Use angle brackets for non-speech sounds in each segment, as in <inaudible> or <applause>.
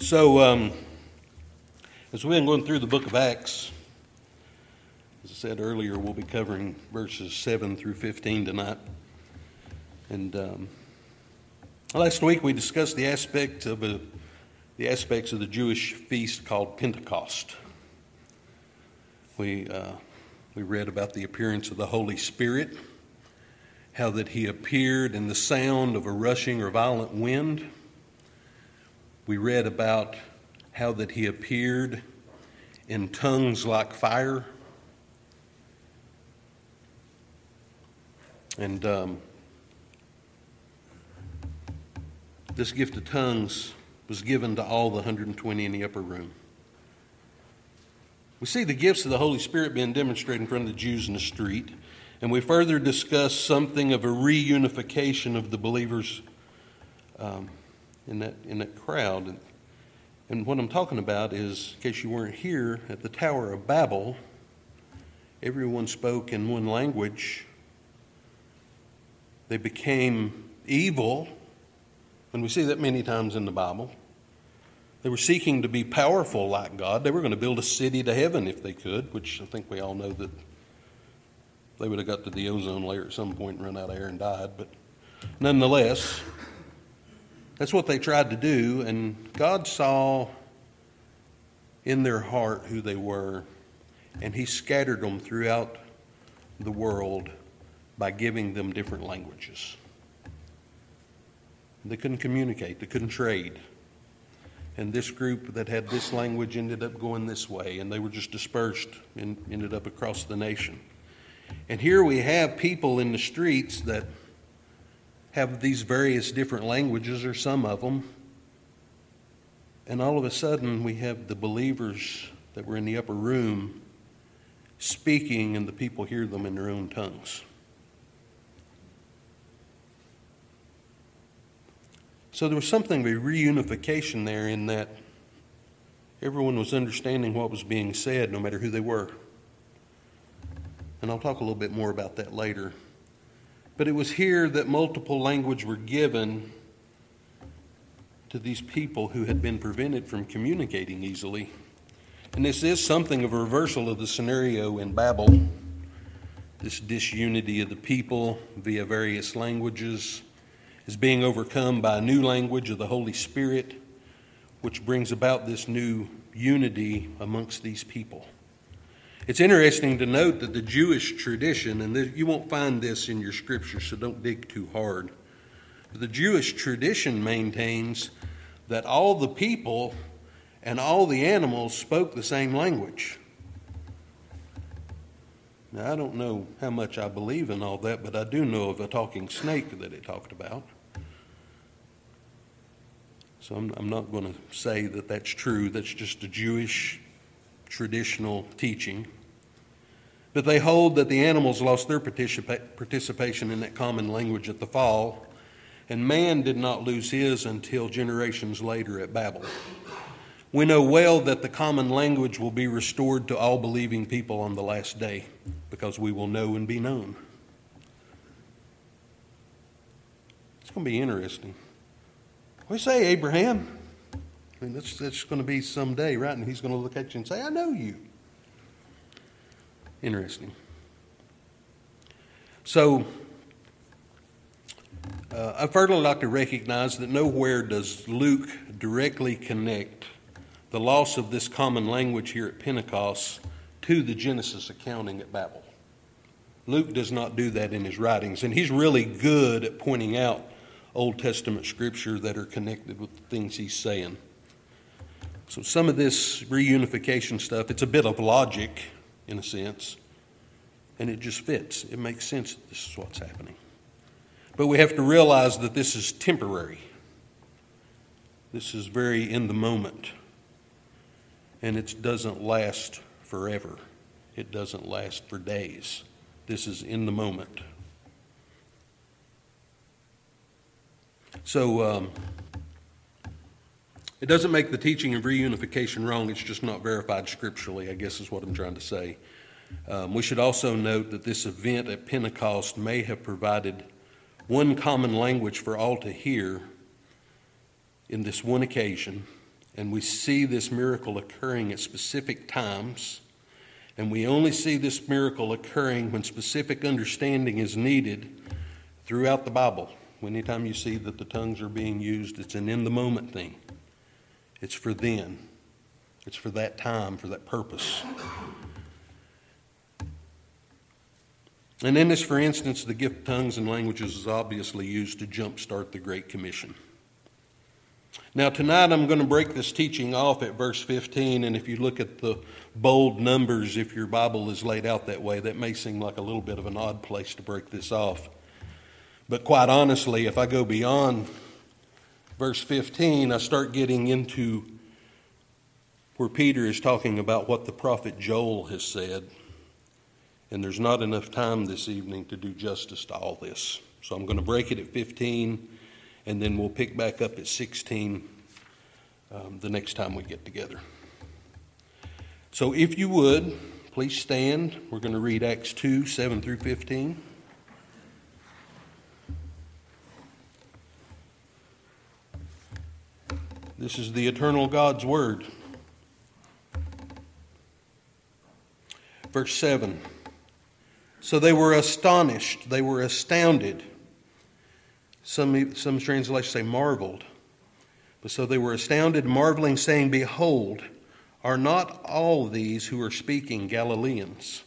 So, um, as we've been going through the book of Acts, as I said earlier, we'll be covering verses 7 through 15 tonight. And um, last week we discussed the aspect of a, the aspects of the Jewish feast called Pentecost. We, uh, we read about the appearance of the Holy Spirit, how that he appeared in the sound of a rushing or violent wind we read about how that he appeared in tongues like fire. And um, this gift of tongues was given to all the 120 in the upper room. We see the gifts of the Holy Spirit being demonstrated in front of the Jews in the street, and we further discuss something of a reunification of the believers um, in that, in that crowd. And, and what I'm talking about is, in case you weren't here, at the Tower of Babel, everyone spoke in one language. They became evil, and we see that many times in the Bible. They were seeking to be powerful like God. They were going to build a city to heaven if they could, which I think we all know that they would have got to the ozone layer at some point and run out of air and died. But nonetheless, that's what they tried to do, and God saw in their heart who they were, and He scattered them throughout the world by giving them different languages. They couldn't communicate, they couldn't trade. And this group that had this language ended up going this way, and they were just dispersed and ended up across the nation. And here we have people in the streets that have these various different languages, or some of them. And all of a sudden, we have the believers that were in the upper room speaking, and the people hear them in their own tongues. So there was something of a reunification there in that everyone was understanding what was being said, no matter who they were. And I'll talk a little bit more about that later. But it was here that multiple language were given to these people who had been prevented from communicating easily. And this is something of a reversal of the scenario in Babel this disunity of the people via various languages is being overcome by a new language of the Holy Spirit, which brings about this new unity amongst these people. It's interesting to note that the Jewish tradition, and you won't find this in your scripture, so don't dig too hard. The Jewish tradition maintains that all the people and all the animals spoke the same language. Now, I don't know how much I believe in all that, but I do know of a talking snake that it talked about. So I'm, I'm not going to say that that's true. That's just a Jewish traditional teaching. But they hold that the animals lost their participation in that common language at the fall, and man did not lose his until generations later at Babel. We know well that the common language will be restored to all believing people on the last day because we will know and be known. It's going to be interesting. We say, Abraham? I mean, that's, that's going to be someday, right? And he's going to look at you and say, I know you. Interesting. So, uh, I further like to recognize that nowhere does Luke directly connect the loss of this common language here at Pentecost to the Genesis accounting at Babel. Luke does not do that in his writings, and he's really good at pointing out Old Testament scripture that are connected with the things he's saying. So, some of this reunification stuff, it's a bit of logic in a sense. And it just fits. It makes sense that this is what's happening. But we have to realize that this is temporary. This is very in the moment. And it doesn't last forever, it doesn't last for days. This is in the moment. So, um, it doesn't make the teaching of reunification wrong, it's just not verified scripturally, I guess is what I'm trying to say. Um, we should also note that this event at Pentecost may have provided one common language for all to hear in this one occasion, And we see this miracle occurring at specific times. And we only see this miracle occurring when specific understanding is needed throughout the Bible. Anytime you see that the tongues are being used, it's an in the moment thing. It's for then, it's for that time, for that purpose. And in this, for instance, the gift tongues and languages is obviously used to jumpstart the Great Commission. Now, tonight I'm going to break this teaching off at verse 15, and if you look at the bold numbers, if your Bible is laid out that way, that may seem like a little bit of an odd place to break this off. But quite honestly, if I go beyond verse 15, I start getting into where Peter is talking about what the prophet Joel has said. And there's not enough time this evening to do justice to all this. So I'm going to break it at 15, and then we'll pick back up at 16 um, the next time we get together. So if you would, please stand. We're going to read Acts 2 7 through 15. This is the eternal God's Word. Verse 7. So they were astonished, they were astounded. Some, some translations say marveled. But so they were astounded, marveling, saying, Behold, are not all these who are speaking Galileans?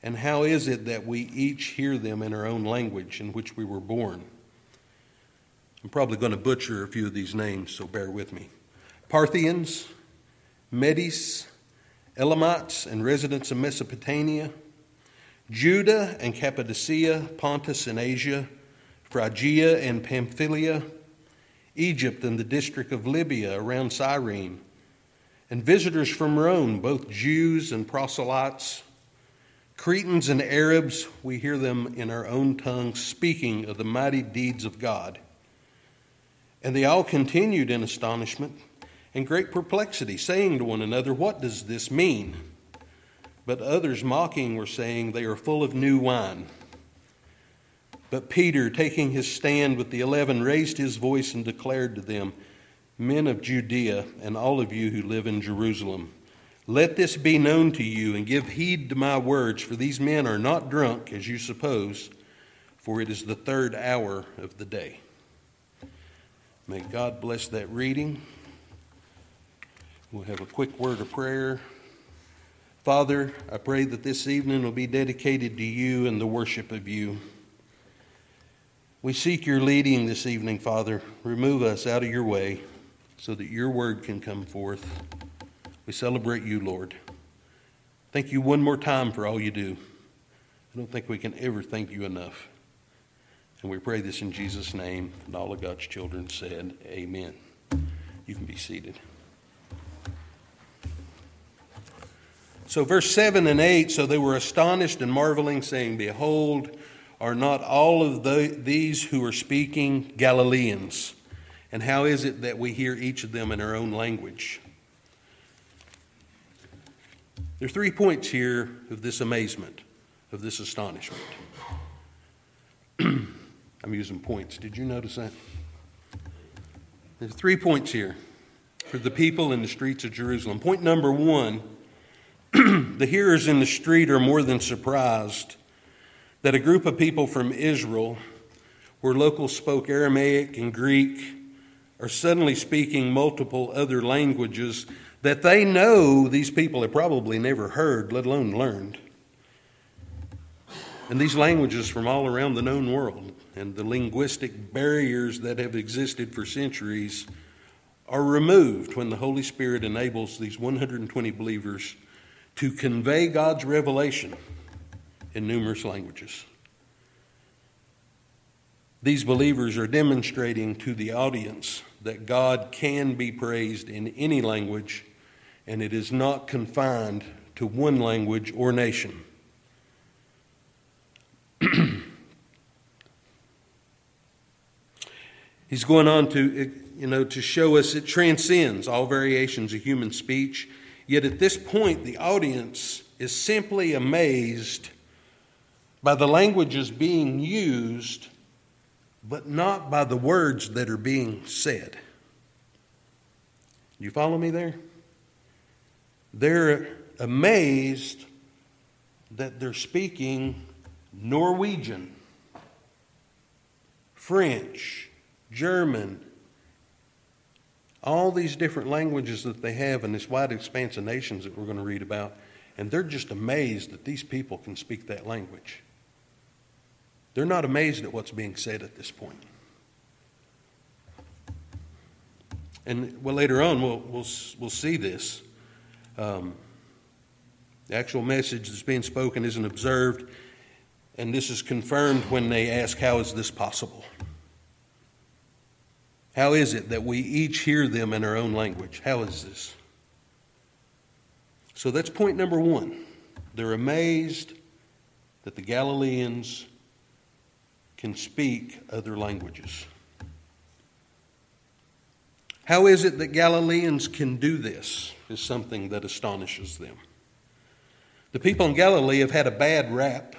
And how is it that we each hear them in our own language in which we were born? I'm probably going to butcher a few of these names, so bear with me. Parthians, Medes, Elamites, and residents of Mesopotamia, Judah and Cappadocia, Pontus and Asia, Phrygia and Pamphylia, Egypt and the district of Libya around Cyrene, and visitors from Rome, both Jews and proselytes, Cretans and Arabs, we hear them in our own tongue speaking of the mighty deeds of God. And they all continued in astonishment and great perplexity, saying to one another, What does this mean? But others mocking were saying, They are full of new wine. But Peter, taking his stand with the eleven, raised his voice and declared to them, Men of Judea, and all of you who live in Jerusalem, let this be known to you, and give heed to my words, for these men are not drunk, as you suppose, for it is the third hour of the day. May God bless that reading. We'll have a quick word of prayer. Father, I pray that this evening will be dedicated to you and the worship of you. We seek your leading this evening, Father. Remove us out of your way so that your word can come forth. We celebrate you, Lord. Thank you one more time for all you do. I don't think we can ever thank you enough. And we pray this in Jesus' name. And all of God's children said, Amen. You can be seated. So, verse 7 and 8 so they were astonished and marveling, saying, Behold, are not all of the, these who are speaking Galileans? And how is it that we hear each of them in our own language? There are three points here of this amazement, of this astonishment. <clears throat> I'm using points. Did you notice that? There's three points here for the people in the streets of Jerusalem. Point number one <clears throat> the hearers in the street are more than surprised that a group of people from Israel, where locals spoke Aramaic and Greek, are suddenly speaking multiple other languages that they know these people have probably never heard, let alone learned. And these languages from all around the known world and the linguistic barriers that have existed for centuries are removed when the Holy Spirit enables these 120 believers to convey God's revelation in numerous languages. These believers are demonstrating to the audience that God can be praised in any language and it is not confined to one language or nation. He's going on to, eh, you know, to show us it transcends all variations of human speech. Yet at this point, the audience is simply amazed by the languages being used, but not by the words that are being said. You follow me there? They're amazed that they're speaking Norwegian, French, German, all these different languages that they have in this wide expanse of nations that we're going to read about. And they're just amazed that these people can speak that language. They're not amazed at what's being said at this point. And well, later on, we'll, we'll, we'll see this. Um, the actual message that's being spoken isn't observed, and this is confirmed when they ask, How is this possible? How is it that we each hear them in our own language? How is this? So that's point number one. They're amazed that the Galileans can speak other languages. How is it that Galileans can do this? Is something that astonishes them. The people in Galilee have had a bad rap.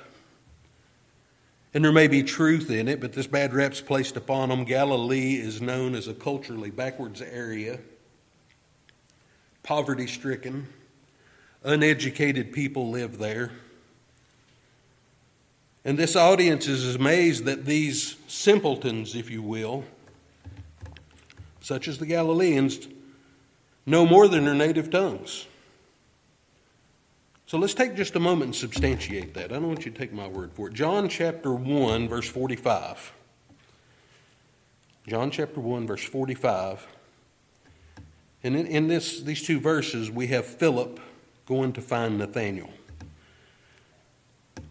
And there may be truth in it, but this bad rap's placed upon them. Galilee is known as a culturally backwards area, poverty stricken, uneducated people live there. And this audience is amazed that these simpletons, if you will, such as the Galileans, know more than their native tongues. So let's take just a moment and substantiate that. I don't want you to take my word for it. John chapter 1, verse 45. John chapter 1, verse 45. And in, in this, these two verses, we have Philip going to find Nathanael.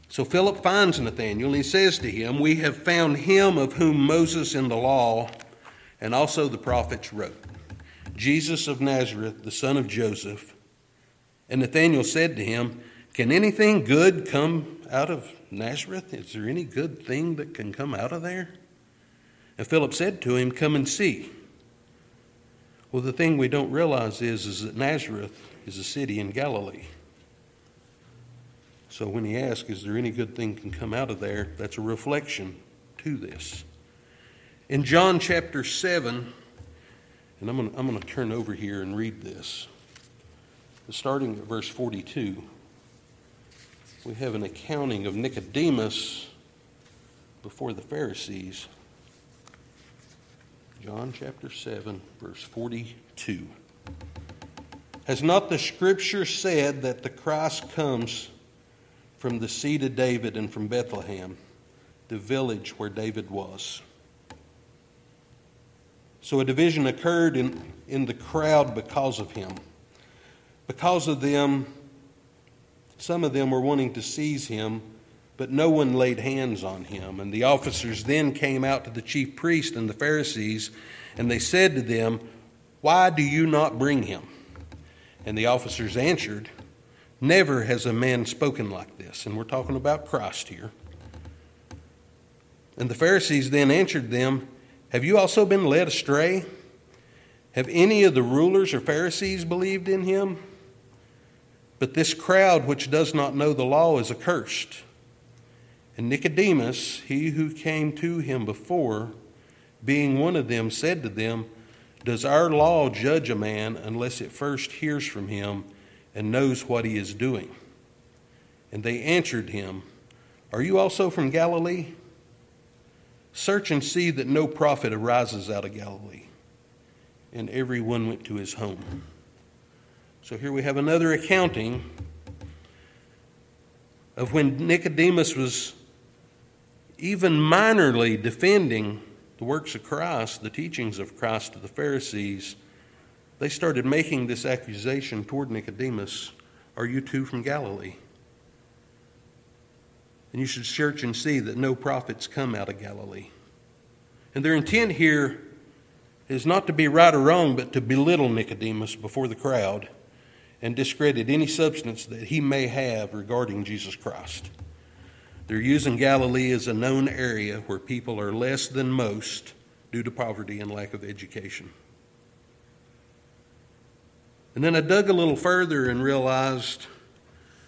So Philip finds Nathanael and he says to him, We have found him of whom Moses in the law and also the prophets wrote, Jesus of Nazareth, the son of Joseph and Nathanael said to him, Can anything good come out of Nazareth? Is there any good thing that can come out of there? And Philip said to him, Come and see. Well, the thing we don't realize is, is that Nazareth is a city in Galilee. So when he asks, Is there any good thing can come out of there? That's a reflection to this. In John chapter 7, and I'm going to, I'm going to turn over here and read this starting at verse 42, we have an accounting of Nicodemus before the Pharisees. John chapter 7, verse 42. Has not the scripture said that the Christ comes from the seed of David and from Bethlehem, the village where David was? So a division occurred in, in the crowd because of him. Because of them, some of them were wanting to seize him, but no one laid hands on him. And the officers then came out to the chief priest and the Pharisees, and they said to them, Why do you not bring him? And the officers answered, Never has a man spoken like this. And we're talking about Christ here. And the Pharisees then answered them, Have you also been led astray? Have any of the rulers or Pharisees believed in him? But this crowd which does not know the law is accursed. And Nicodemus, he who came to him before, being one of them, said to them, Does our law judge a man unless it first hears from him and knows what he is doing? And they answered him, Are you also from Galilee? Search and see that no prophet arises out of Galilee. And every one went to his home. So here we have another accounting of when Nicodemus was even minorly defending the works of Christ, the teachings of Christ to the Pharisees. They started making this accusation toward Nicodemus Are you too from Galilee? And you should search and see that no prophets come out of Galilee. And their intent here is not to be right or wrong, but to belittle Nicodemus before the crowd and discredit any substance that he may have regarding Jesus Christ. They're using Galilee as a known area where people are less than most due to poverty and lack of education. And then I dug a little further and realized,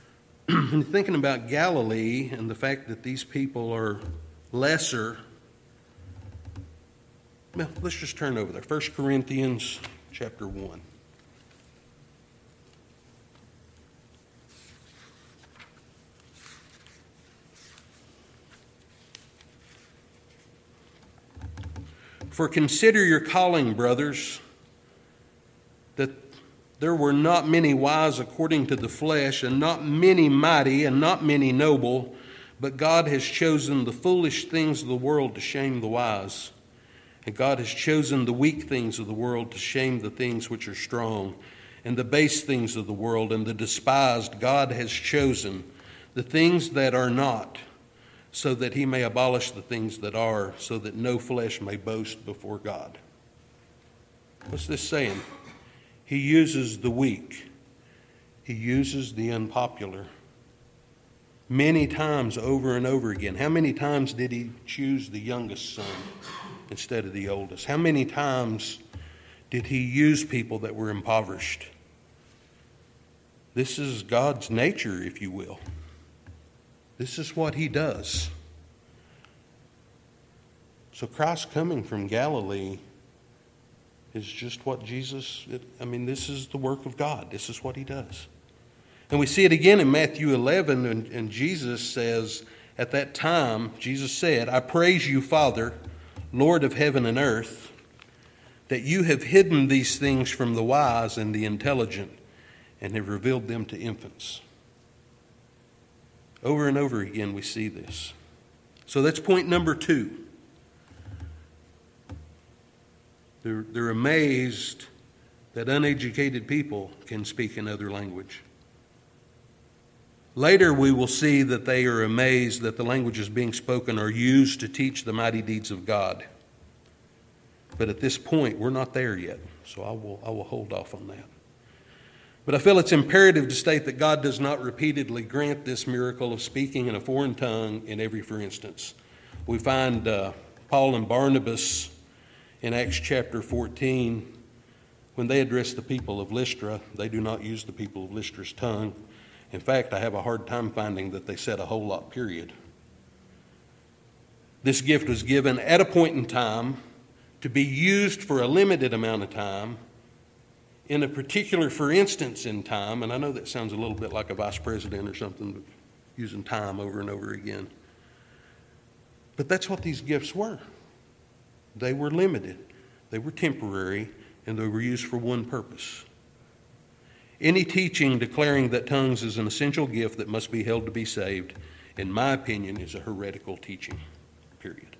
<clears throat> thinking about Galilee and the fact that these people are lesser, well, let's just turn over there. 1 Corinthians chapter 1. For consider your calling, brothers, that there were not many wise according to the flesh, and not many mighty, and not many noble, but God has chosen the foolish things of the world to shame the wise. And God has chosen the weak things of the world to shame the things which are strong, and the base things of the world, and the despised God has chosen the things that are not, so that he may abolish the things that are, so that no flesh may boast before God. What's this saying? He uses the weak, he uses the unpopular. Many times over and over again. How many times did he choose the youngest son instead of the oldest? How many times did he use people that were impoverished? This is God's nature, if you will. This is what he does. So, Christ coming from Galilee is just what Jesus, I mean, this is the work of God. This is what he does. And we see it again in Matthew 11, and, and Jesus says, At that time, Jesus said, I praise you, Father, Lord of heaven and earth, that you have hidden these things from the wise and the intelligent and have revealed them to infants. Over and over again, we see this. So that's point number two. They're, they're amazed that uneducated people can speak another language. Later, we will see that they are amazed that the languages being spoken are used to teach the mighty deeds of God. But at this point, we're not there yet, so I will, I will hold off on that. But I feel it's imperative to state that God does not repeatedly grant this miracle of speaking in a foreign tongue in every for instance. We find uh, Paul and Barnabas in Acts chapter 14 when they address the people of Lystra, they do not use the people of Lystra's tongue. In fact, I have a hard time finding that they said a whole lot, period. This gift was given at a point in time to be used for a limited amount of time in a particular, for instance, in time, and I know that sounds a little bit like a vice president or something, using time over and over again. But that's what these gifts were. They were limited, they were temporary, and they were used for one purpose. Any teaching declaring that tongues is an essential gift that must be held to be saved, in my opinion, is a heretical teaching, period.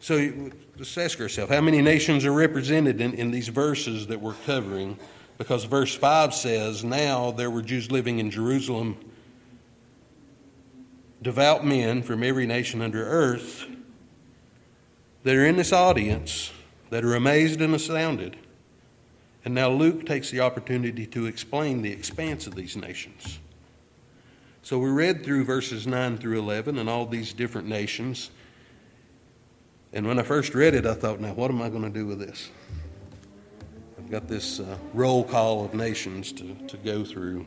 So let's ask ourselves how many nations are represented in, in these verses that we're covering? Because verse 5 says, Now there were Jews living in Jerusalem, devout men from every nation under earth, that are in this audience, that are amazed and astounded. And now Luke takes the opportunity to explain the expanse of these nations. So we read through verses 9 through 11 and all these different nations. And when I first read it, I thought, now what am I going to do with this? I've got this uh, roll call of nations to, to go through.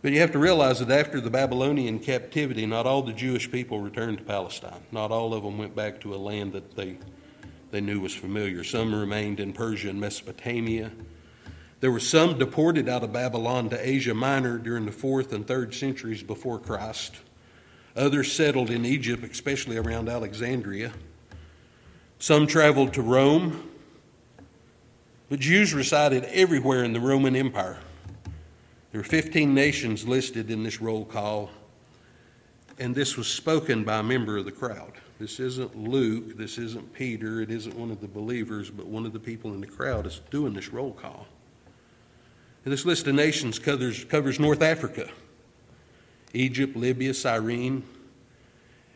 But you have to realize that after the Babylonian captivity, not all the Jewish people returned to Palestine. Not all of them went back to a land that they, they knew was familiar. Some remained in Persia and Mesopotamia. There were some deported out of Babylon to Asia Minor during the fourth and third centuries before Christ. Others settled in Egypt, especially around Alexandria. Some traveled to Rome. But Jews resided everywhere in the Roman Empire. There are 15 nations listed in this roll call, and this was spoken by a member of the crowd. This isn't Luke, this isn't Peter, it isn't one of the believers, but one of the people in the crowd is doing this roll call. And this list of nations covers, covers North Africa. Egypt, Libya, Cyrene.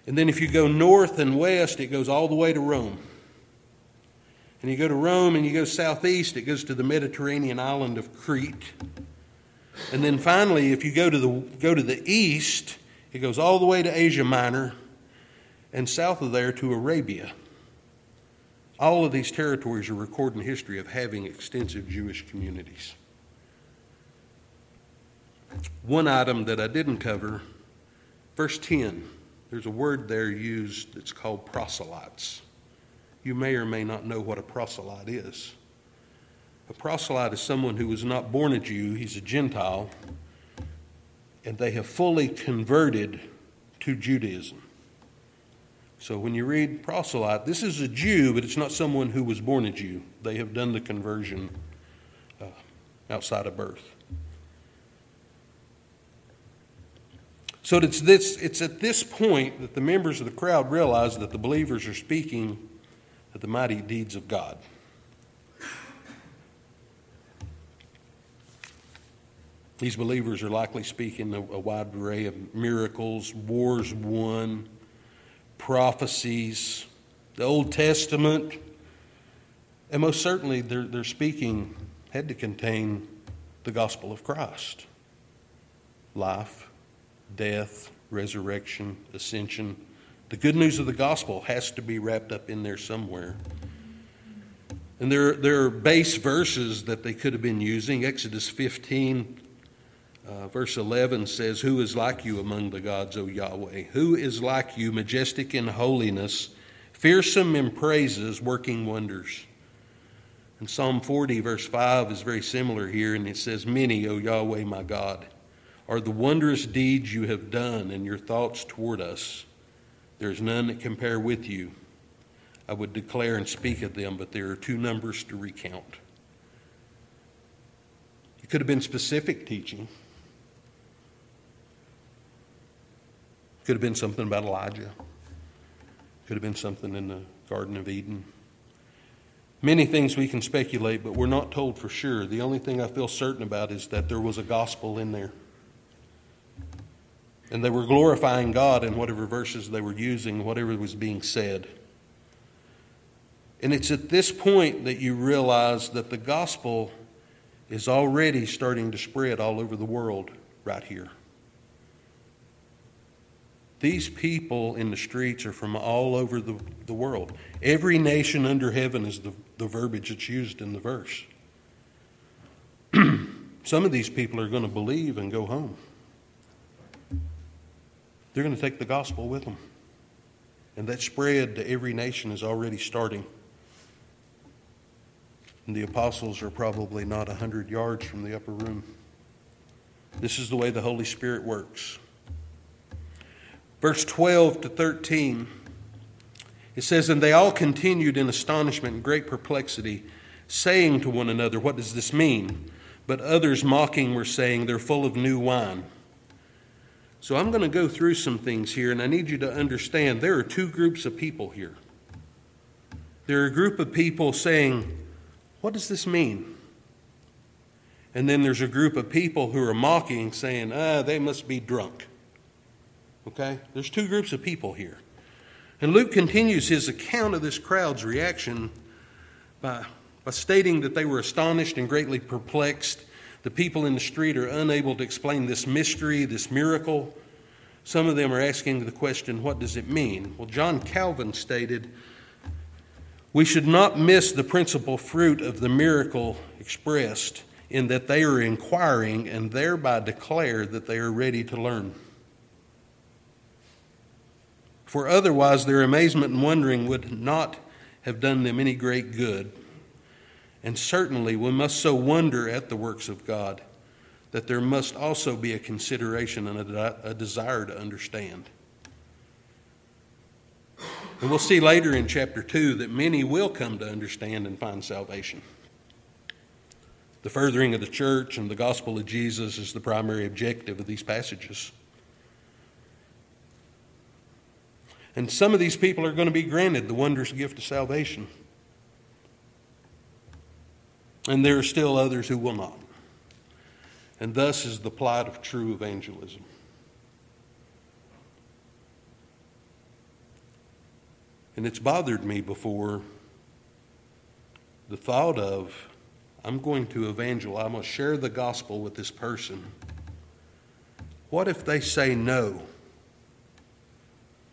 And then if you go north and west, it goes all the way to Rome. And you go to Rome and you go southeast, it goes to the Mediterranean island of Crete. And then finally, if you go to the, go to the east, it goes all the way to Asia Minor and south of there to Arabia. All of these territories are recording history of having extensive Jewish communities. One item that I didn't cover, verse 10, there's a word there used that's called proselytes. You may or may not know what a proselyte is. A proselyte is someone who was not born a Jew, he's a Gentile, and they have fully converted to Judaism. So when you read proselyte, this is a Jew, but it's not someone who was born a Jew. They have done the conversion uh, outside of birth. So it's, this, it's at this point that the members of the crowd realize that the believers are speaking of the mighty deeds of God. These believers are likely speaking a, a wide array of miracles, wars won, prophecies, the Old Testament, and most certainly they're, they're speaking had to contain the gospel of Christ life, death, resurrection, ascension. The good news of the gospel has to be wrapped up in there somewhere. And there, there are base verses that they could have been using. Exodus 15, uh, verse 11 says, Who is like you among the gods, O Yahweh? Who is like you, majestic in holiness, fearsome in praises, working wonders? And Psalm 40, verse 5 is very similar here, and it says, Many, O Yahweh, my God are the wondrous deeds you have done and your thoughts toward us. There is none that compare with you. I would declare and speak of them, but there are two numbers to recount. It could have been specific teaching. Could have been something about Elijah. Could have been something in the Garden of Eden. Many things we can speculate, but we're not told for sure. The only thing I feel certain about is that there was a gospel in there. And they were glorifying God in whatever verses they were using, whatever was being said. And it's at this point that you realize that the gospel is already starting to spread all over the world right here. These people in the streets are from all over the, the world. Every nation under heaven is the, the verbiage that's used in the verse. <clears throat> Some of these people are going to believe and go home. They're going to take the gospel with them. And that spread to every nation is already starting. And the apostles are probably not a hundred yards from the upper room. This is the way the Holy Spirit works. Verse 12 to 13, it says, And they all continued in astonishment and great perplexity, saying to one another, What does this mean? But others mocking were saying, They're full of new wine. So I'm going to go through some things here, and I need you to understand there are two groups of people here. There are a group of people saying, What does this mean? And then there's a group of people who are mocking, saying, Ah, they must be drunk. Okay? There's two groups of people here. And Luke continues his account of this crowd's reaction by, by stating that they were astonished and greatly perplexed the people in the street are unable to explain this mystery, this miracle. Some of them are asking the question, what does it mean? Well, John Calvin stated, we should not miss the principal fruit of the miracle expressed in that they are inquiring and thereby declare that they are ready to learn. For otherwise, their amazement and wondering would not have done them any great good. And certainly we must so wonder at the works of God that there must also be a consideration and a, a desire to understand. And we'll see later in chapter 2 that many will come to understand and find salvation. The furthering of the church and the gospel of Jesus is the primary objective of these passages. And some of these people are going to be granted the wondrous gift of salvation and there are still others who will not. And thus is the plight of true evangelism. And it's bothered me before the thought of, I'm going to evangelize, I'm going to share the gospel with this person. What if they say no?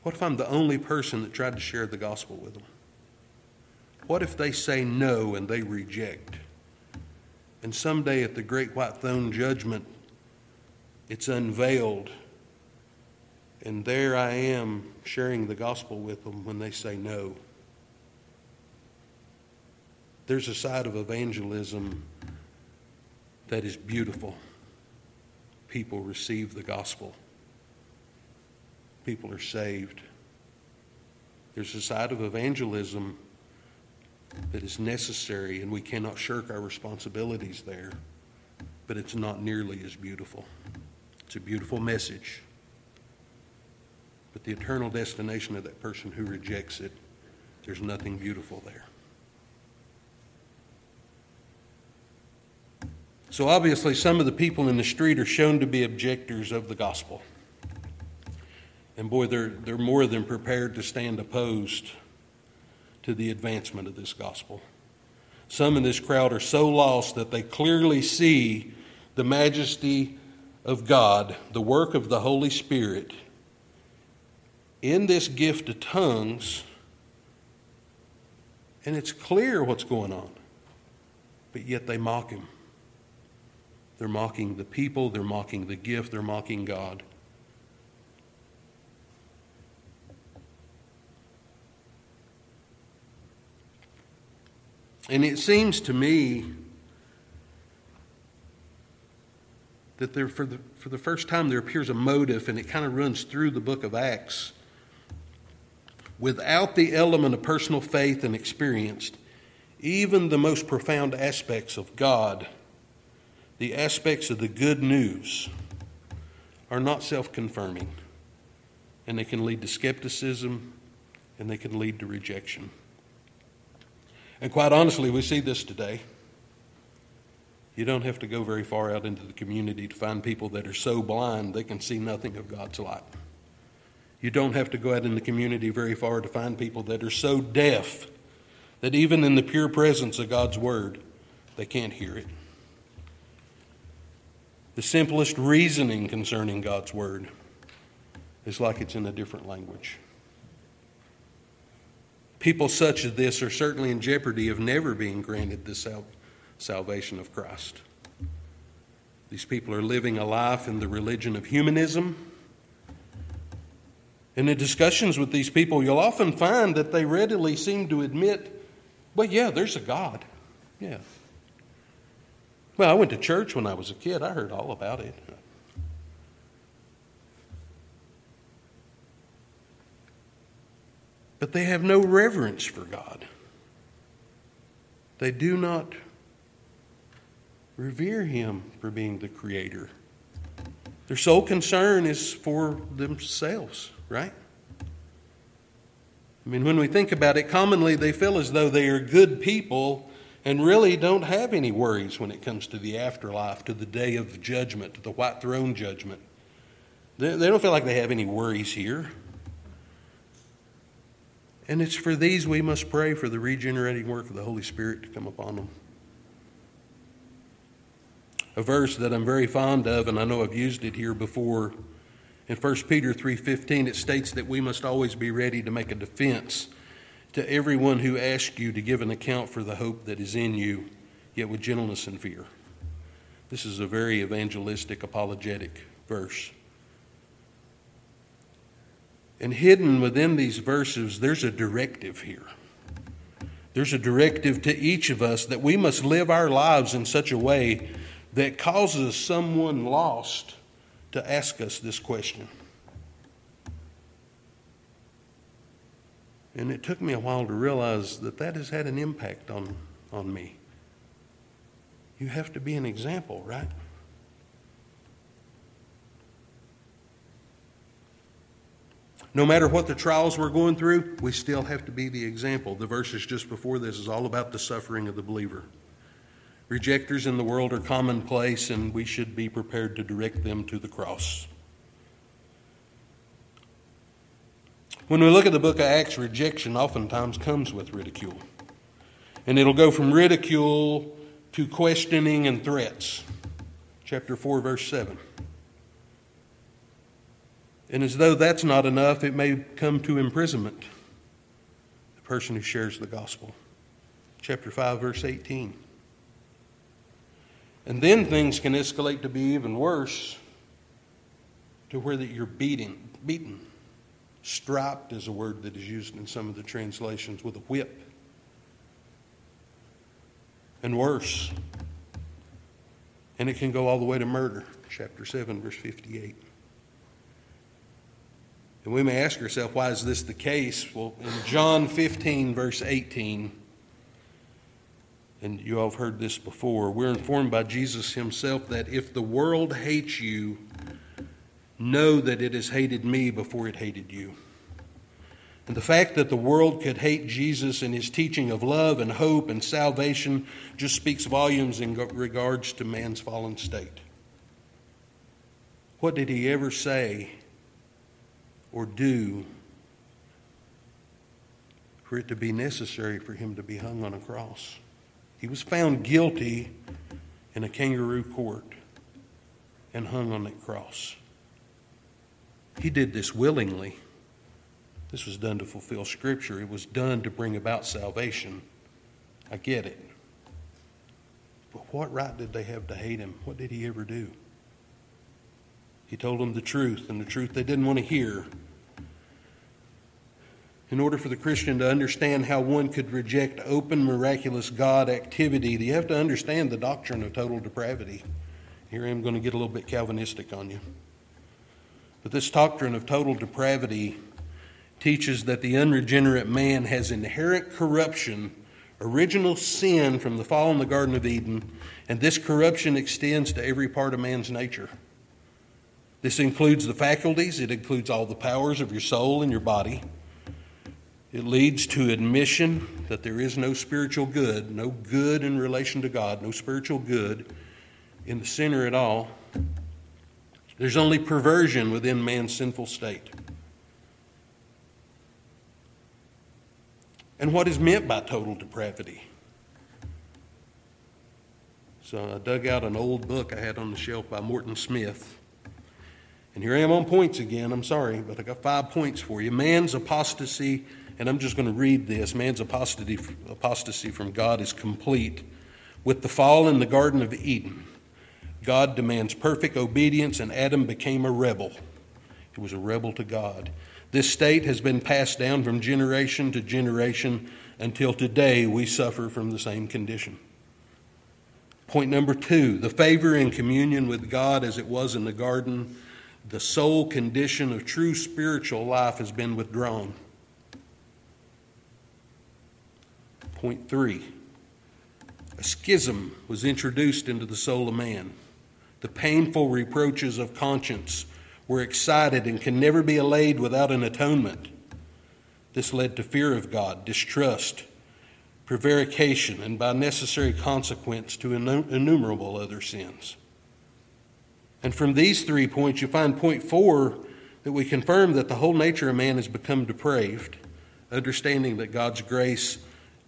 What if I'm the only person that tried to share the gospel with them? What if they say no and they reject? And someday at the great white throne judgment, it's unveiled. And there I am sharing the gospel with them when they say no. There's a side of evangelism that is beautiful. People receive the gospel, people are saved. There's a side of evangelism that is necessary, and we cannot shirk our responsibilities there, but it's not nearly as beautiful. It's a beautiful message. But the eternal destination of that person who rejects it, there's nothing beautiful there. So obviously, some of the people in the street are shown to be objectors of the gospel. And boy, they're, they're more than prepared to stand opposed to the advancement of this gospel. Some in this crowd are so lost that they clearly see the majesty of God, the work of the Holy Spirit in this gift of tongues, and it's clear what's going on, but yet they mock Him. They're mocking the people, they're mocking the gift, they're mocking God. And it seems to me that there, for, the, for the first time there appears a motive, and it kind of runs through the book of Acts. Without the element of personal faith and experience, even the most profound aspects of God, the aspects of the good news, are not self confirming, and they can lead to skepticism and they can lead to rejection. And quite honestly, we see this today. You don't have to go very far out into the community to find people that are so blind they can see nothing of God's light. You don't have to go out in the community very far to find people that are so deaf that even in the pure presence of God's Word, they can't hear it. The simplest reasoning concerning God's Word is like it's in a different language. People such as this are certainly in jeopardy of never being granted the sal- salvation of Christ. These people are living a life in the religion of humanism. And in discussions with these people, you'll often find that they readily seem to admit, well, yeah, there's a God. Yeah. Well, I went to church when I was a kid. I heard all about it. But they have no reverence for God. They do not revere Him for being the Creator. Their sole concern is for themselves, right? I mean, when we think about it, commonly they feel as though they are good people and really don't have any worries when it comes to the afterlife, to the day of judgment, to the white throne judgment. They, don't feel like they have any worries here. And it's for these we must pray for the regenerating work of the Holy Spirit to come upon them. A verse that I'm very fond of, and I know I've used it here before. In 1 Peter 3:15 it states that we must always be ready to make a defense to everyone who asks you to give an account for the hope that is in you, yet with gentleness and fear. This is a very evangelistic apologetic verse. And hidden within these verses, there's a directive here. There's a directive to each of us that we must live our lives in such a way that causes someone lost to ask us this question. And it took me a while to realize that that has had an impact on, on me. You have to be an example, right? No matter what the trials we're going through, we still have to be the example. The verses just before this is all about the suffering of the believer. Rejectors in the world are commonplace, and we should be prepared to direct them to the cross. When we look at the book of Acts, rejection oftentimes comes with ridicule. And it'll go from ridicule to questioning and threats. Chapter 4, verse 7. And as though that's not enough, it may come to imprisonment. The person who shares the gospel. Chapter 5, verse 18. And then things can escalate to be even worse to where that you're beating, beaten. Striped is a word that is used in some of the translations with a whip. And worse. And it can go all the way to murder. Chapter 7, verse 58. And we may ask ourselves, why is this the case? Well, in John 15, verse 18, and you all have heard this before, we're informed by Jesus himself that if the world hates you, know that it has hated me before it hated you. And the fact that the world could hate Jesus and his teaching of love and hope and salvation just speaks volumes in regards to man's fallen state. What did he ever say or do for it to be necessary for him to be hung on a cross. He was found guilty in a kangaroo court and hung on that cross. He did this willingly. This was done to fulfill Scripture. It was done to bring about salvation. I get it. But what right did they have to hate him? What did he ever do? He told them the truth, and the truth they didn't want to hear in order for the Christian to understand how one could reject open, miraculous God activity, you have to understand the doctrine of total depravity. Here I am going to get a little bit Calvinistic on you. But this doctrine of total depravity teaches that the unregenerate man has inherent corruption, original sin from the fall in the Garden of Eden, and this corruption extends to every part of man's nature. This includes the faculties, it includes all the powers of your soul and your body. It leads to admission that there is no spiritual good, no good in relation to God, no spiritual good in the sinner at all. There's only perversion within man's sinful state. And what is meant by total depravity? So I dug out an old book I had on the shelf by Morton Smith. And here I am on points again. I'm sorry, but I got five points for you. Man's apostasy and I'm just going to read this man's apostasy, apostasy from God is complete. With the fall in the Garden of Eden, God demands perfect obedience, and Adam became a rebel. He was a rebel to God. This state has been passed down from generation to generation until today we suffer from the same condition. Point number two the favor and communion with God as it was in the garden, the sole condition of true spiritual life has been withdrawn. Point three a schism was introduced into the soul of man. The painful reproaches of conscience were excited and can never be allayed without an atonement. This led to fear of God, distrust, prevarication, and by necessary consequence to innumerable other sins. And from these three points, you find point four that we confirm that the whole nature of man has become depraved, understanding that God's grace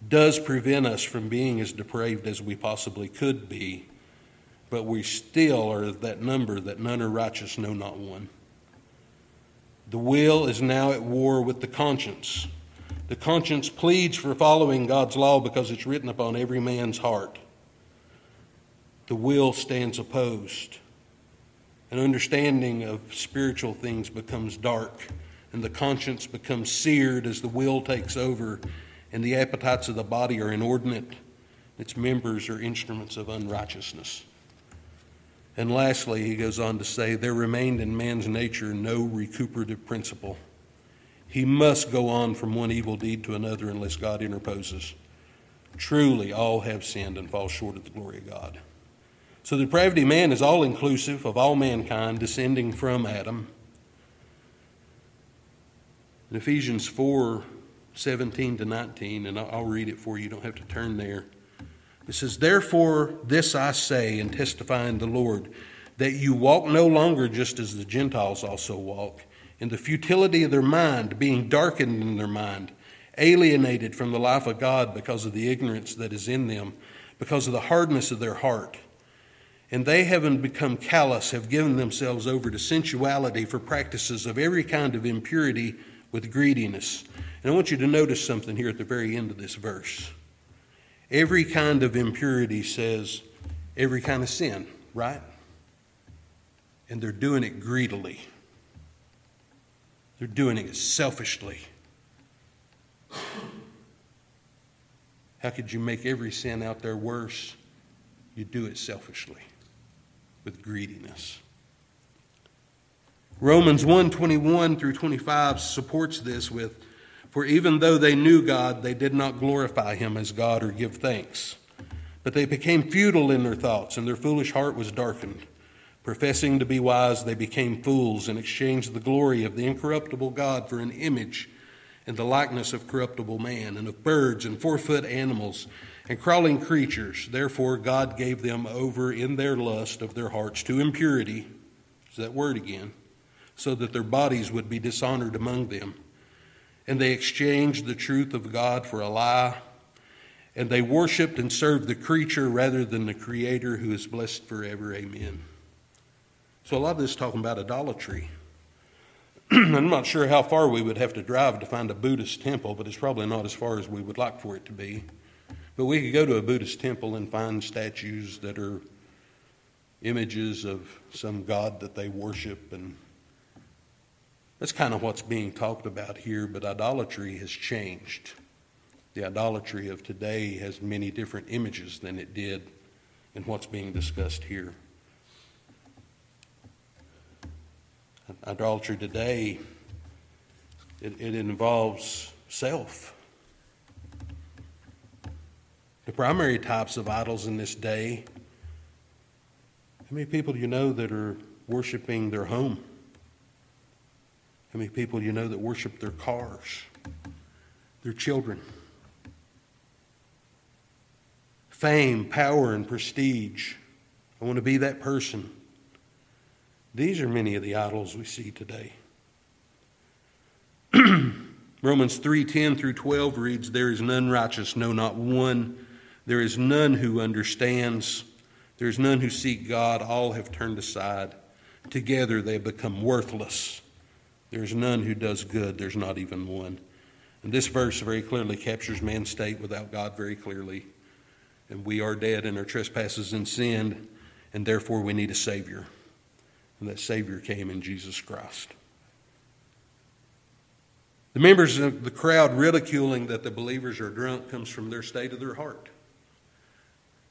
does prevent us from being as depraved as we possibly could be, but we still are that number that none are righteous, no, not one. The will is now at war with the conscience. The conscience pleads for following God's law because it's written upon every man's heart. The will stands opposed. An understanding of spiritual things becomes dark, and the conscience becomes seared as the will takes over and the appetites of the body are inordinate, its members are instruments of unrighteousness. And lastly, he goes on to say, there remained in man's nature no recuperative principle. He must go on from one evil deed to another unless God interposes. Truly, all have sinned and fall short of the glory of God. So the depravity of man is all inclusive of all mankind descending from Adam. In Ephesians 4 17 to 19, and I'll read it for you. You don't have to turn there. It says, Therefore, this I say and testify in the Lord, that you walk no longer just as the Gentiles also walk, in the futility of their mind, being darkened in their mind, alienated from the life of God because of the ignorance that is in them, because of the hardness of their heart. And they, having become callous, have given themselves over to sensuality for practices of every kind of impurity with greediness. And I want you to notice something here at the very end of this verse. Every kind of impurity says every kind of sin, right? And they're doing it greedily, they're doing it selfishly. How could you make every sin out there worse? You do it selfishly, with greediness. Romans 1 21 through 25 supports this with, For even though they knew God, they did not glorify him as God or give thanks. But they became futile in their thoughts, and their foolish heart was darkened. Professing to be wise, they became fools and exchanged the glory of the incorruptible God for an image in the likeness of corruptible man, and of birds and four foot animals and crawling creatures. Therefore, God gave them over in their lust of their hearts to impurity. Is that word again? So that their bodies would be dishonored among them. And they exchanged the truth of God for a lie. And they worshiped and served the creature rather than the Creator who is blessed forever. Amen. So, a lot of this is talking about idolatry. <clears throat> I'm not sure how far we would have to drive to find a Buddhist temple, but it's probably not as far as we would like for it to be. But we could go to a Buddhist temple and find statues that are images of some god that they worship, and that's kind of what's being talked about here. But idolatry has changed. The idolatry of today has many different images than it did in what's being discussed here. Idolatry today, it, it involves self. The primary types of idols in this day, how many people do you know that are worshiping their home? How many people do you know that worship their cars, their children? Fame, power, and prestige. I want to be that person. These are many of the idols we see today. <clears throat> Romans 3:10 through 12 reads there is none righteous no not one there is none who understands. There is none who seek God. All have turned aside. Together they have become worthless. There is none who does good. There's not even one. And this verse very clearly captures man's state without God very clearly. And we are dead in our trespasses and sin and therefore we need a savior. And that Savior came in Jesus Christ. The members of the crowd ridiculing that the believers are drunk comes from their state of their heart.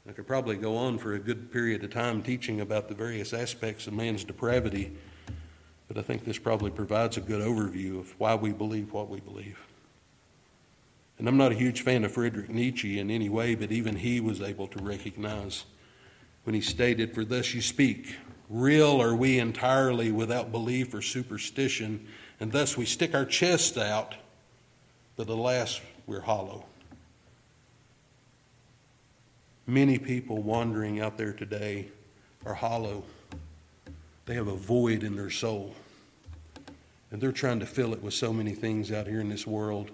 I could probably go on for a good period of time teaching about the various aspects of man's depravity, but I think this probably provides a good overview of why we believe what we believe. And I'm not a huge fan of Friedrich Nietzsche in any way, but even he was able to recognize when he stated, For thus you speak, Real are we entirely without belief or superstition, and thus we stick our chests out, but alas, we're hollow. Many people wandering out there today are hollow. They have a void in their soul. And they're trying to fill it with so many things out here in this world.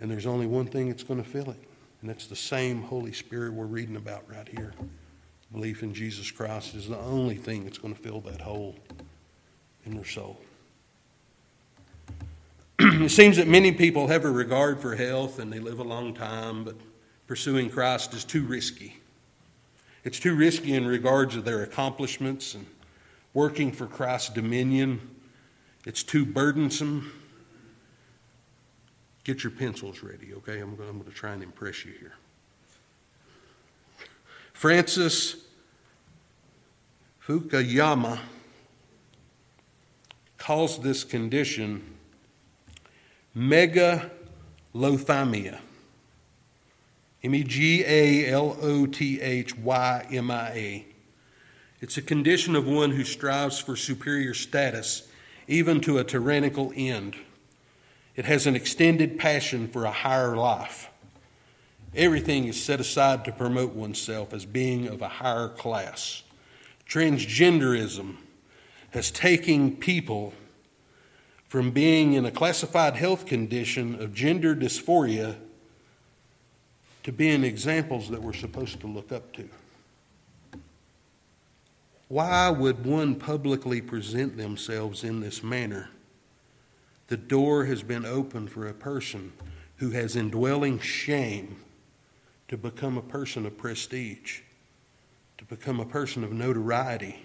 And there's only one thing that's going to fill it, and that's the same Holy Spirit we're reading about right here. Belief in Jesus Christ is the only thing that's going to fill that hole in their soul. <clears throat> it seems that many people have a regard for health and they live a long time, but pursuing Christ is too risky. It's too risky in regards to their accomplishments and working for Christ's dominion. It's too burdensome. Get your pencils ready, okay? I'm going, to try and impress you here. Francis Fukuyama calls this condition megalothymia. M E G A L O T H Y M I A. It's a condition of one who strives for superior status, even to a tyrannical end. It has an extended passion for a higher life. Everything is set aside to promote oneself as being of a higher class. Transgenderism has taken people from being in a classified health condition of gender dysphoria to being examples that we're supposed to look up to. Why would one publicly present themselves in this manner? The door has been opened for a person who has indwelling shame to become a person of prestige, to become a person of notoriety.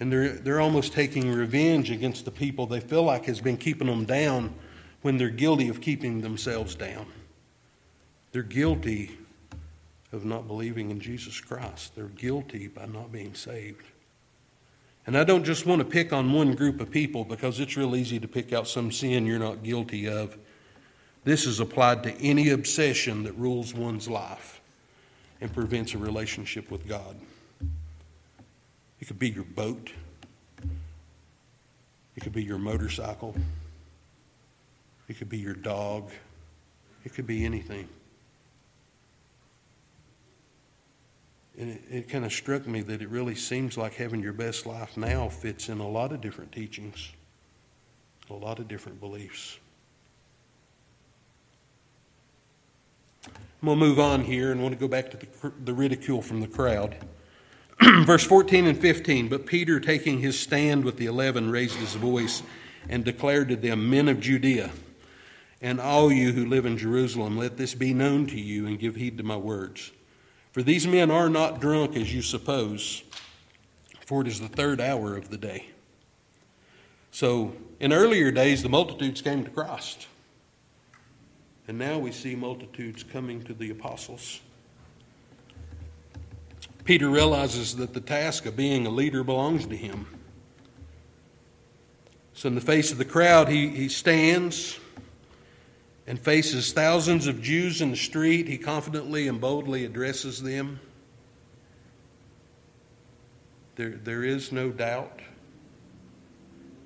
And they're, they're almost taking revenge against the people they feel like has been keeping them down when they're guilty of keeping themselves down. They're guilty of not believing in Jesus Christ. They're guilty by not being saved. And I don't just want to pick on one group of people because it's real easy to pick out some sin you're not guilty of. This is applied to any obsession that rules one's life and prevents a relationship with God. It could be your boat, it could be your motorcycle, it could be your dog, it could be anything. And it, it kind of struck me that it really seems like having your best life now fits in a lot of different teachings, a lot of different beliefs. I'm going to move on here and want to go back to the, the ridicule from the crowd. <clears throat> Verse 14 and 15 But Peter, taking his stand with the eleven, raised his voice and declared to them, Men of Judea, and all you who live in Jerusalem, let this be known to you and give heed to my words. For these men are not drunk as you suppose, for it is the third hour of the day. So, in earlier days, the multitudes came to Christ. And now we see multitudes coming to the apostles. Peter realizes that the task of being a leader belongs to him. So, in the face of the crowd, he, he stands and faces thousands of Jews in the street, he confidently and boldly addresses them. There, there is no doubt,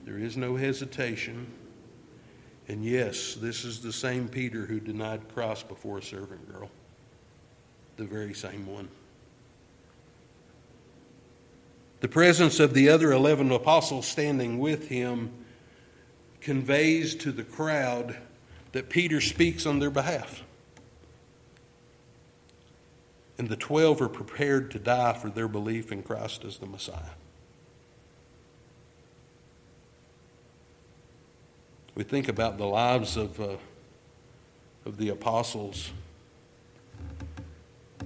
there is no hesitation. And yes, this is the same Peter who denied Christ before a servant girl, the very same one. The presence of the other 11 apostles standing with him conveys to the crowd that Peter speaks on their behalf. And the 12 are prepared to die for their belief in Christ as the Messiah. We think about the lives of, uh, of the apostles.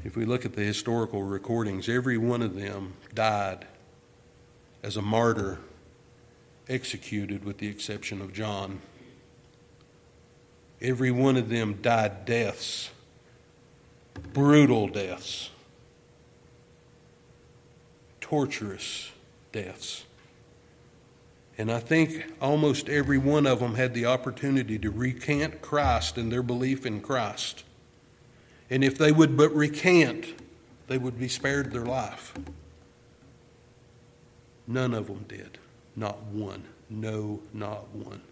If we look at the historical recordings, every one of them died as a martyr, executed with the exception of John. Every one of them died deaths, brutal deaths, torturous deaths. And I think almost every one of them had the opportunity to recant Christ and their belief in Christ. And if they would but recant, they would be spared their life. None of them did. Not one. No, not one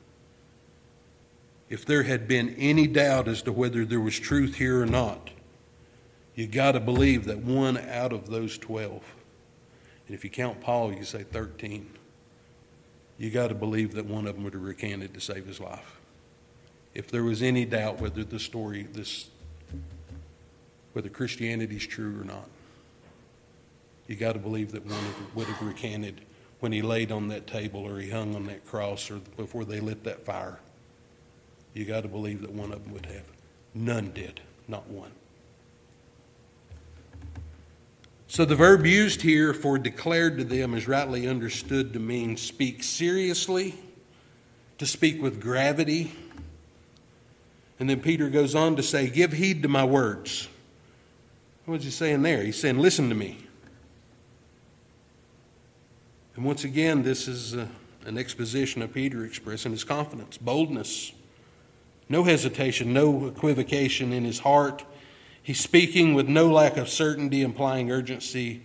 if there had been any doubt as to whether there was truth here or not, you got to believe that one out of those 12, and if you count Paul, you say 13, you got to believe that one of them would have recanted to save his life. If there was any doubt whether the story, this, whether Christianity is true or not, you got to believe that one would have recanted when he laid on that table or he hung on that cross or before they lit that fire you got to believe that one of them would have. None did, not one. So the verb used here for declared to them is rightly understood to mean speak seriously, to speak with gravity. And then Peter goes on to say, Give heed to my words. What's he saying there? He's saying, Listen to me. And once again, this is a, uh, an exposition of Peter expressing his confidence, boldness. No hesitation, no equivocation in his heart. He's speaking with no lack of certainty, implying urgency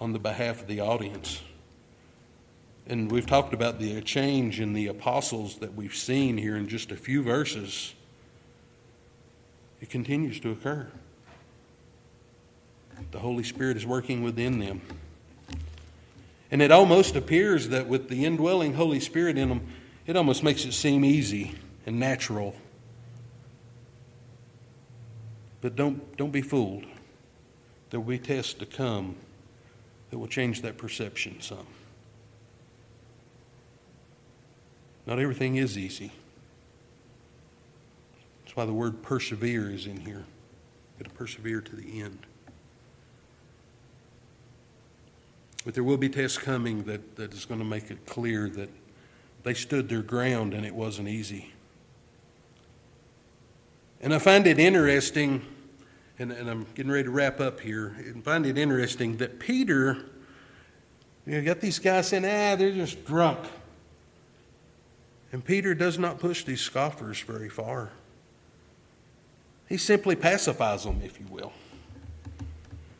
on the behalf of the audience. And we've talked about the change in the apostles that we've seen here in just a few verses. It continues to occur. The Holy Spirit is working within them. And it almost appears that with the indwelling Holy Spirit in them, it almost makes it seem easy and natural but don't, don't be fooled. There will be tests to come that will change that perception some. Not everything is easy. That's why the word persevere is in here. Got to persevere to the end. But there will be tests coming that, that is going to make it clear that they stood their ground and it wasn't easy. And I find it interesting, and, and I'm getting ready to wrap up here, and find it interesting that Peter You know, got these guys saying, ah, they're just drunk. And Peter does not push these scoffers very far. He simply pacifies them, if you will.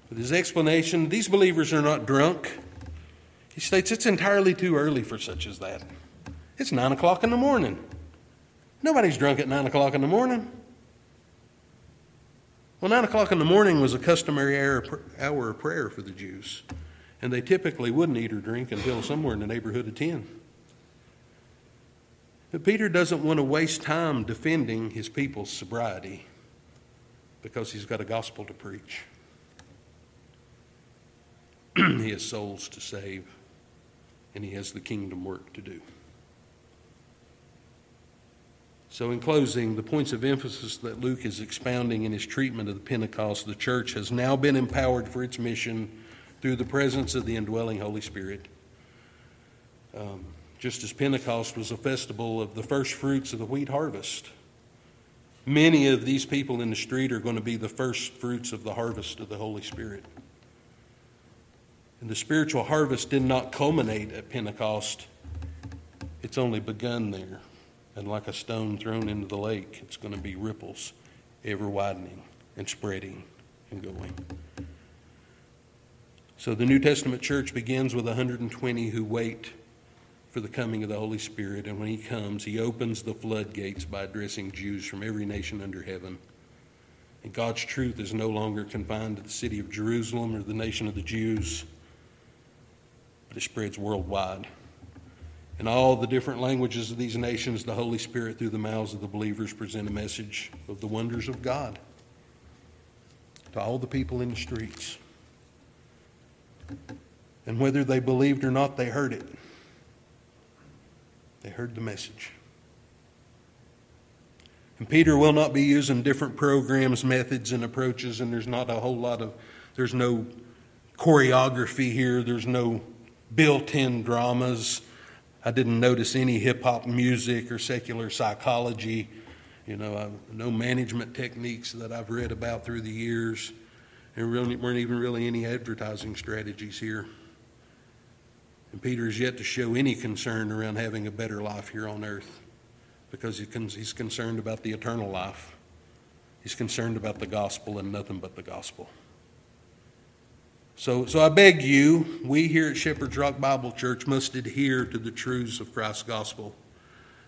With his explanation, these believers are not drunk. He states it's entirely too early for such as that. It's 9 o'clock in the morning. Nobody's drunk at 9 o'clock in the morning. Well, 9 o'clock in the morning was a customary hour of prayer for the Jews, and they typically wouldn't eat or drink until somewhere in the neighborhood of 10. But Peter doesn't want to waste time defending his people's sobriety because he's got a gospel to preach. <clears throat> he has souls to save, and he has the kingdom work to do. So, in closing, the points of emphasis that Luke is expounding in his treatment of the Pentecost, the church has now been empowered for its mission through the presence of the indwelling Holy Spirit. Um, just as Pentecost was a festival of the first fruits of the wheat harvest, many of these people in the street are going to be the first fruits of the harvest of the Holy Spirit. And the spiritual harvest did not culminate at Pentecost, it's only begun there and like a stone thrown into the lake, it's going to be ripples ever widening and spreading and going. So the New Testament church begins with 120 who wait for the coming of the Holy Spirit, and when He comes, He opens the floodgates by addressing Jews from every nation under heaven. And God's truth is no longer confined to the city of Jerusalem or the nation of the Jews, but it spreads worldwide. In all the different languages of these nations, the Holy Spirit, through the mouths of the believers, present a message of the wonders of God to all the people in the streets. And whether they believed or not, they heard it. They heard the message. And Peter will not be using different programs, methods, and approaches, and there's not a whole lot of, there's no choreography here, there's no built in dramas I didn't notice any hip hop music or secular psychology, you know, uh, no management techniques that I've read about through the years. There really weren't even really any advertising strategies here. And Peter is yet to show any concern around having a better life here on earth because he's concerned about the eternal life. He's concerned about the gospel and nothing but the gospel. So, so I beg you, we here at Shepherd's Rock Bible Church must adhere to the truths of Christ's gospel,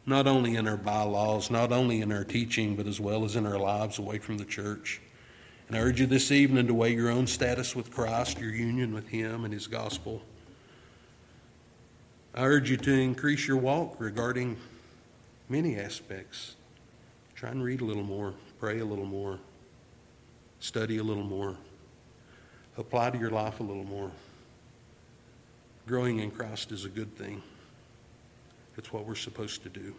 not only in our bylaws, not only in our teaching, but as well as in our lives away from the church. And I urge you this evening to weigh your own status with Christ, your union with Him and His gospel. I urge you to increase your walk regarding many aspects. Try and read a little more, pray a little more, study a little more apply to your life a little more. Growing in Christ is a good thing, it's what we're supposed to do.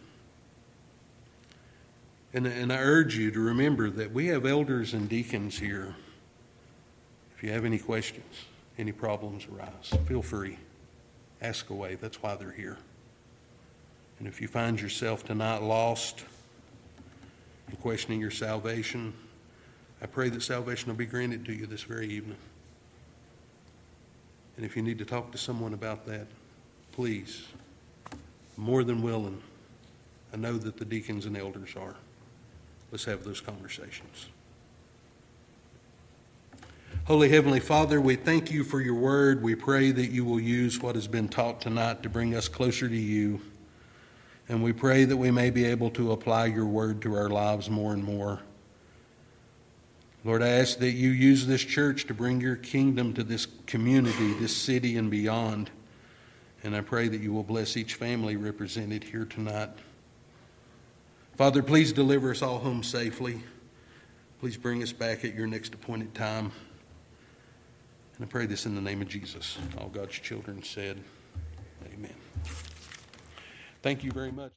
And, and I urge you to remember that we have elders and deacons here. If you have any questions, any problems arise, feel free. Ask away. That's why they're here. And if you find yourself tonight lost and questioning your salvation, I pray that salvation will be granted to you this very evening. And if you need to talk to someone about that, please, more than willing. I know that the deacons and elders are. Let's have those conversations. Holy Heavenly Father, we thank you for your word. We pray that you will use what has been taught tonight to bring us closer to you. And we pray that we may be able to apply your word to our lives more and more. Lord, I ask that you use this church to bring your kingdom to this community, this city, and beyond. And I pray that you will bless each family represented here tonight. Father, please deliver us all home safely. Please bring us back at your next appointed time. And I pray this in the name of Jesus. All God's children said, Amen. Thank you very much.